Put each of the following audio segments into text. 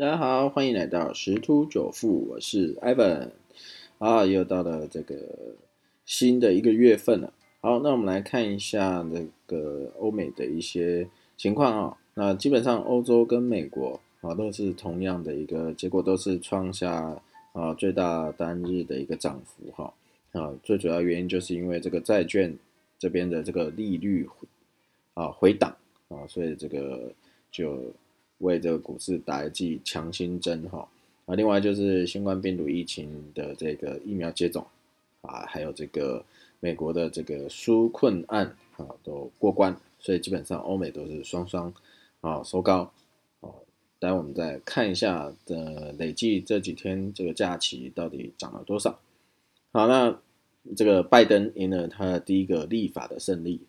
大家好，欢迎来到十突九富，我是 Ivan 啊，又到了这个新的一个月份了。好，那我们来看一下那个欧美的一些情况啊。那基本上欧洲跟美国啊都是同样的一个结果，都是创下啊最大单日的一个涨幅哈啊。最主要原因就是因为这个债券这边的这个利率啊回档啊，所以这个就。为这个股市打一剂强心针哈啊，另外就是新冠病毒疫情的这个疫苗接种啊，还有这个美国的这个纾困案啊都过关，所以基本上欧美都是双双啊收高啊。待我们再看一下的累计这几天这个假期到底涨了多少。好，那这个拜登赢了他的第一个立法的胜利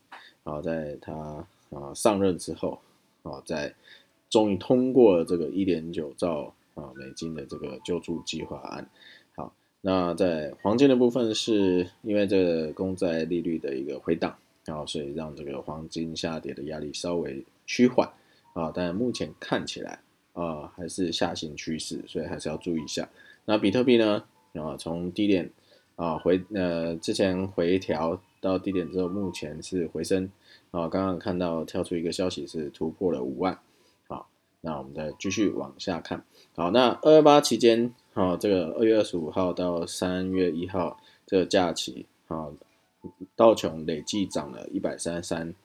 啊，在他啊上任之后啊在。终于通过了这个一点九兆啊美金的这个救助计划案。好，那在黄金的部分，是因为这个公债利率的一个回档，然后所以让这个黄金下跌的压力稍微趋缓啊。但目前看起来啊还是下行趋势，所以还是要注意一下。那比特币呢？啊，从低点啊回呃之前回调到低点之后，目前是回升啊。刚刚看到跳出一个消息是突破了五万。那我们再继续往下看，好，那二二八期间，好，这个二月二十五号到三月一号这个假期，好，道琼累计涨了一百三十三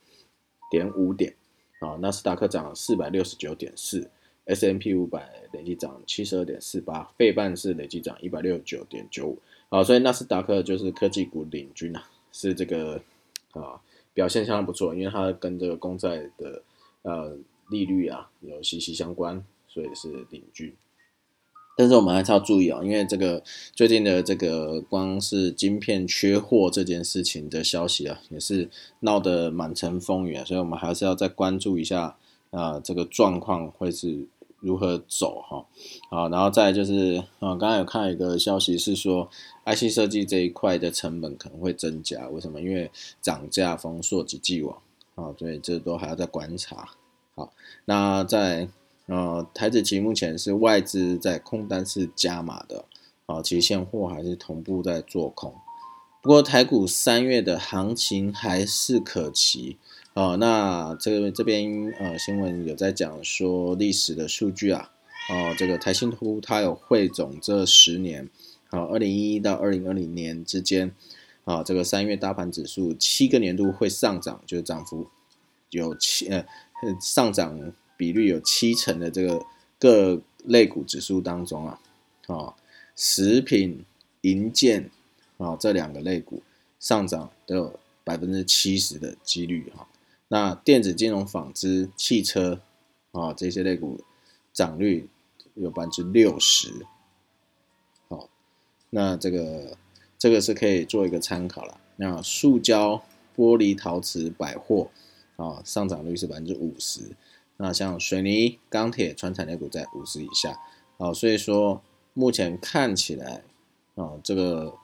点五点，啊，纳斯达克涨四百六十九点四，S M P 五百累计涨七十二点四八，费半是累计涨一百六十九点九五，好，所以纳斯达克就是科技股领军啊，是这个啊表现相当不错，因为它跟这个公债的呃。利率啊有息息相关，所以是领军。但是我们还是要注意啊，因为这个最近的这个光是晶片缺货这件事情的消息啊，也是闹得满城风雨啊，所以我们还是要再关注一下啊，这个状况会是如何走哈。好，然后再就是啊，刚刚有看到一个消息是说，IC 设计这一块的成本可能会增加，为什么？因为涨价丰硕及既往啊，所以这都还要再观察。好，那在呃台子期目前是外资在空单是加码的，啊，其实现货还是同步在做空。不过台股三月的行情还是可期，啊，那这个这边呃新闻有在讲说历史的数据啊，哦，这个台新图它有汇总这十年，啊，二零一一到二零二零年之间，啊，这个三月大盘指数七个年度会上涨，就是涨幅有七呃。上涨比率有七成的这个各类股指数当中啊，啊，食品、银建啊这两个类股上涨都有百分之七十的几率哈。那电子、金融、纺织、汽车啊这些类股涨率有百分之六十。好，那这个这个是可以做一个参考了。那塑胶、玻璃、陶瓷、百货。啊，上涨率是百分之五十。那像水泥、钢铁、船产类股在五十以下。啊，所以说目前看起来，啊，这个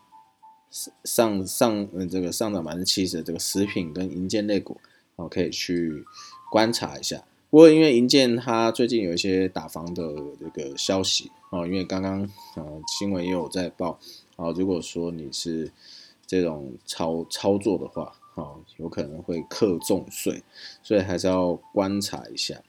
上上嗯这个上涨百分之七十的这个食品跟银建类股，啊，可以去观察一下。不过因为银建它最近有一些打房的这个消息，啊，因为刚刚啊新闻也有在报，啊，如果说你是这种操操作的话。有可能会克重税，所以还是要观察一下。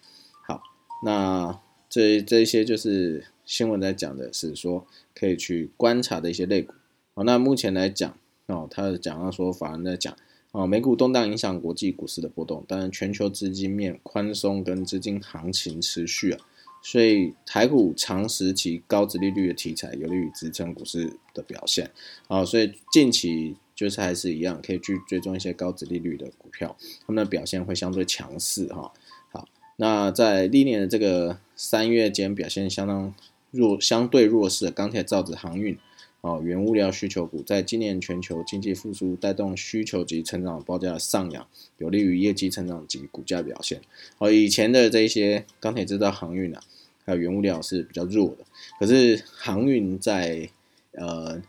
好，那这这些就是新闻在讲的是说可以去观察的一些类股。好，那目前来讲，哦，他讲到说法人在讲，哦，美股动荡影响国际股市的波动，当然全球资金面宽松跟资金行情持续啊，所以台股长时期高值利率的题材有利于支撑股市的表现。啊，所以近期。就是还是一样，可以去追踪一些高值利率的股票，他们的表现会相对强势哈。好，那在历年的这个三月间表现相当弱、相对弱势的钢铁、造纸、航运哦，原物料需求股，在今年全球经济复苏带动需求及成长报价上扬，有利于业绩成长及股价表现。哦，以前的这些钢铁制造、航运啊，还有原物料是比较弱的，可是航运在呃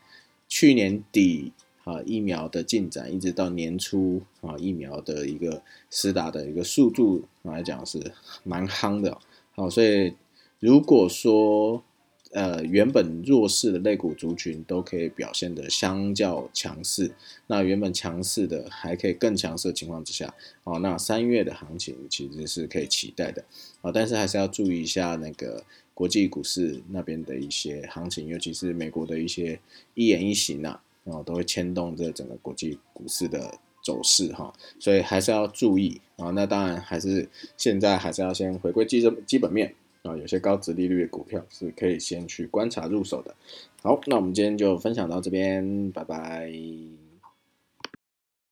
去年底。啊，疫苗的进展一直到年初啊，疫苗的一个施打的一个速度来讲是蛮夯的。好，所以如果说呃原本弱势的类股族群都可以表现的相较强势，那原本强势的还可以更强势的情况之下，哦，那三月的行情其实是可以期待的啊，但是还是要注意一下那个国际股市那边的一些行情，尤其是美国的一些一言一行啊，然后，都会牵动这整个国际股市的走势哈，所以还是要注意啊。那当然还是现在还是要先回归基基基本面。啊，有些高值利率的股票是可以先去观察入手的。好，那我们今天就分享到这边，拜拜。